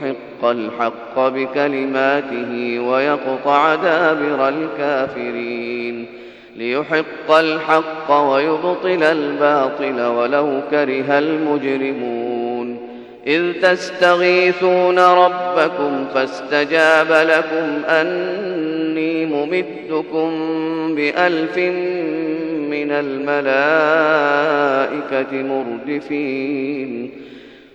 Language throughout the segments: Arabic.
يحق الحق بكلماته ويقطع دابر الكافرين ليحق الحق ويبطل الباطل ولو كره المجرمون إذ تستغيثون ربكم فاستجاب لكم أني ممدكم بألف من الملائكة مردفين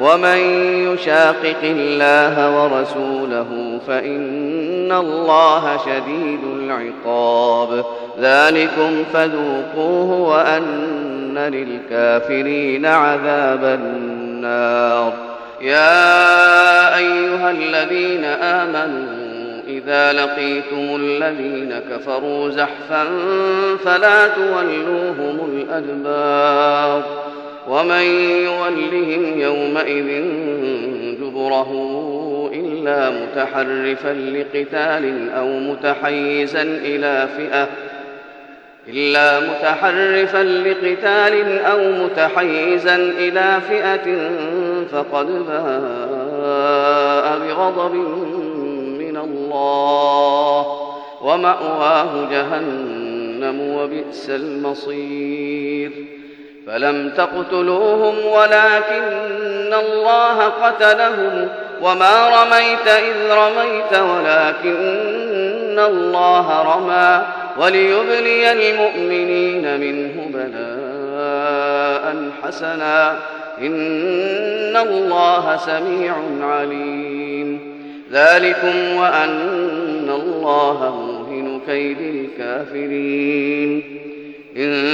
ومن يشاقق الله ورسوله فإن الله شديد العقاب ذلكم فذوقوه وأن للكافرين عذاب النار يا أيها الذين آمنوا إذا لقيتم الذين كفروا زحفا فلا تولوهم الأدبار ومن يولهم يومئذ دبره إلا متحرفا لقتال أو متحيزا إلى فئة إلا متحرفا لقتال أو متحيزا إلى فئة فقد باء بغضب من الله ومأواه جهنم وبئس المصير فلم تقتلوهم ولكن الله قتلهم وما رميت إذ رميت ولكن الله رمى وليبلي المؤمنين منه بلاء حسنا إن الله سميع عليم ذلكم وأن الله موهن كيد الكافرين إن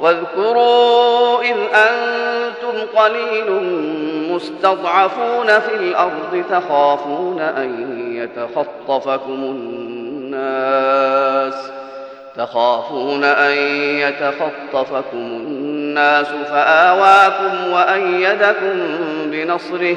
واذكروا إذ أنتم قليل مستضعفون في الأرض تخافون أن يتخطفكم الناس تخافون أن يتخطفكم الناس فآواكم وأيدكم بنصره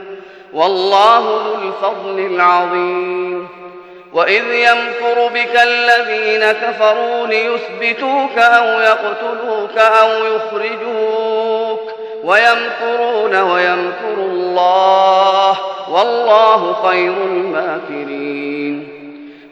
والله ذو الفضل العظيم. وإذ يمكر بك الذين كفروا ليثبتوك أو يقتلوك أو يخرجوك ويمكرون ويمكر الله. والله خير الماكرين.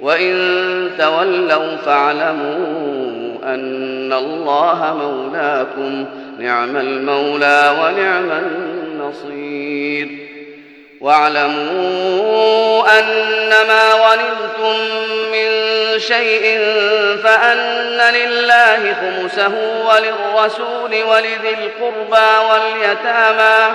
وإن تولوا فاعلموا أن الله مولاكم نعم المولى ونعم النصير واعلموا أنما غنمتم من شيء فأن لله خمسه وللرسول ولذي القربى واليتامى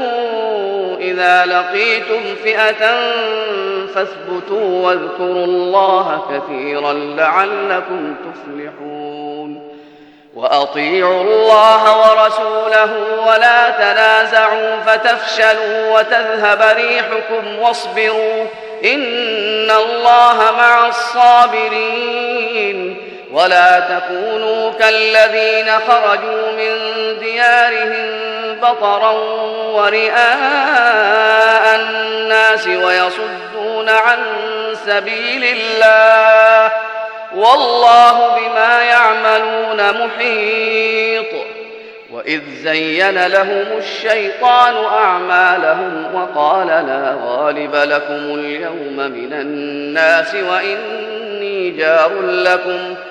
لقيتم فئة فاثبتوا واذكروا الله كثيرا لعلكم تفلحون. وأطيعوا الله ورسوله ولا تنازعوا فتفشلوا وتذهب ريحكم واصبروا إن الله مع الصابرين. ولا تكونوا كالذين خرجوا من ديارهم بطرا ورئاء الناس ويصدون عن سبيل الله والله بما يعملون محيط. وإذ زين لهم الشيطان أعمالهم وقال لا غالب لكم اليوم من الناس وإني جار لكم ۖ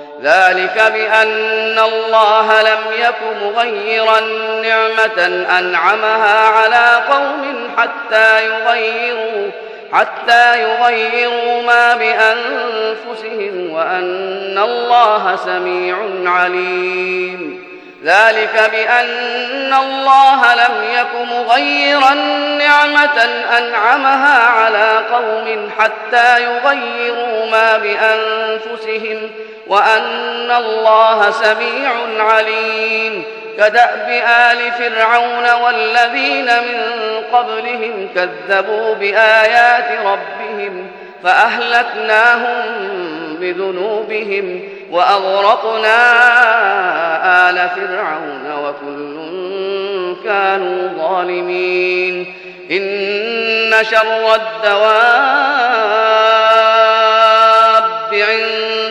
ذلك بأن الله لم يك مغيرا نعمة أنعمها على قوم حتى يغيروا حتى يغيروا ما بأنفسهم وأن الله سميع عليم. ذلك بأن الله لم يك مغيرا نعمة أنعمها على قوم حتى يغيروا ما بأنفسهم وأن الله سميع عليم. كدأب آل فرعون والذين من قبلهم كذبوا بآيات ربهم فأهلكناهم بذنوبهم وأغرقنا آل فرعون وكل كانوا ظالمين. إن شر الدواب عند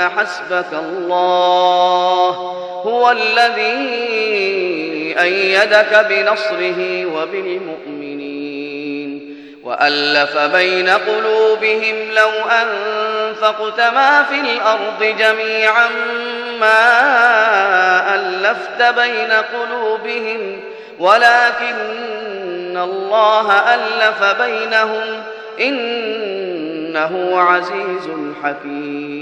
حسبك الله هو الذي أيدك بنصره وبالمؤمنين وألف بين قلوبهم لو أنفقت ما في الأرض جميعا ما ألفت بين قلوبهم ولكن الله ألف بينهم إنه عزيز حكيم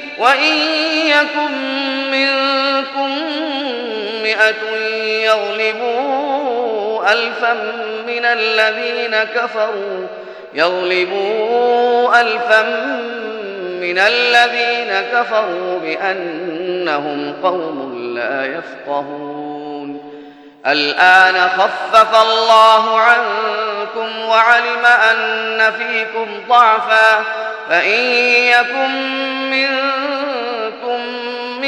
وإن يكن منكم مئة يغلبوا ألفا من الذين كفروا يغلبوا ألفا من الذين كفروا بأنهم قوم لا يفقهون. الآن خفف الله عنكم وعلم أن فيكم ضعفا فإن يكن منكم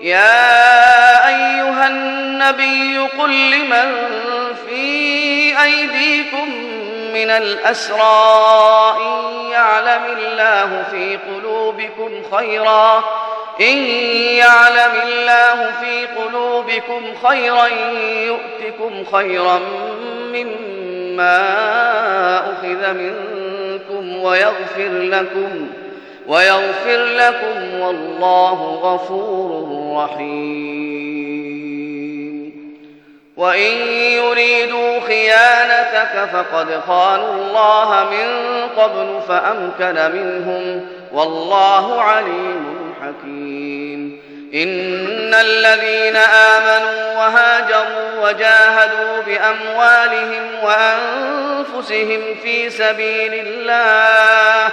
يا أيها النبي قل لمن في أيديكم من الأسرى إن يعلم الله في قلوبكم خيرا إن يعلم الله في قلوبكم خيرا يؤتكم خيرا مما أخذ منكم ويغفر لكم. ويغفر لكم والله غفور رحيم. وإن يريدوا خيانتك فقد خانوا الله من قبل فأمكن منهم والله عليم حكيم. إن الذين آمنوا وهاجروا وجاهدوا بأموالهم وأنفسهم في سبيل الله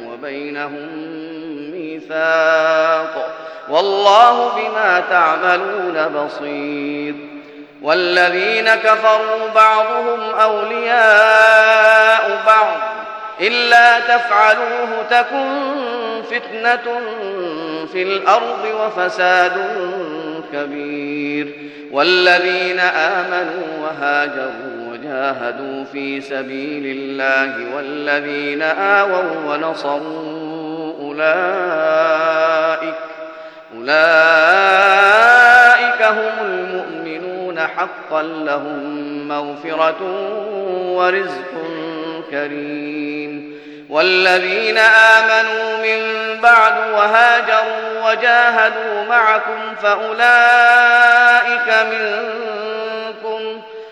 وبينهم ميثاق والله بما تعملون بصير والذين كفروا بعضهم أولياء بعض إلا تفعلوه تكن فتنة في الأرض وفساد كبير والذين آمنوا وهاجروا وجاهدوا في سبيل الله والذين آووا ونصروا أولئك أولئك هم المؤمنون حقا لهم مغفرة ورزق كريم. والذين آمنوا من بعد وهاجروا وجاهدوا معكم فأولئك منكم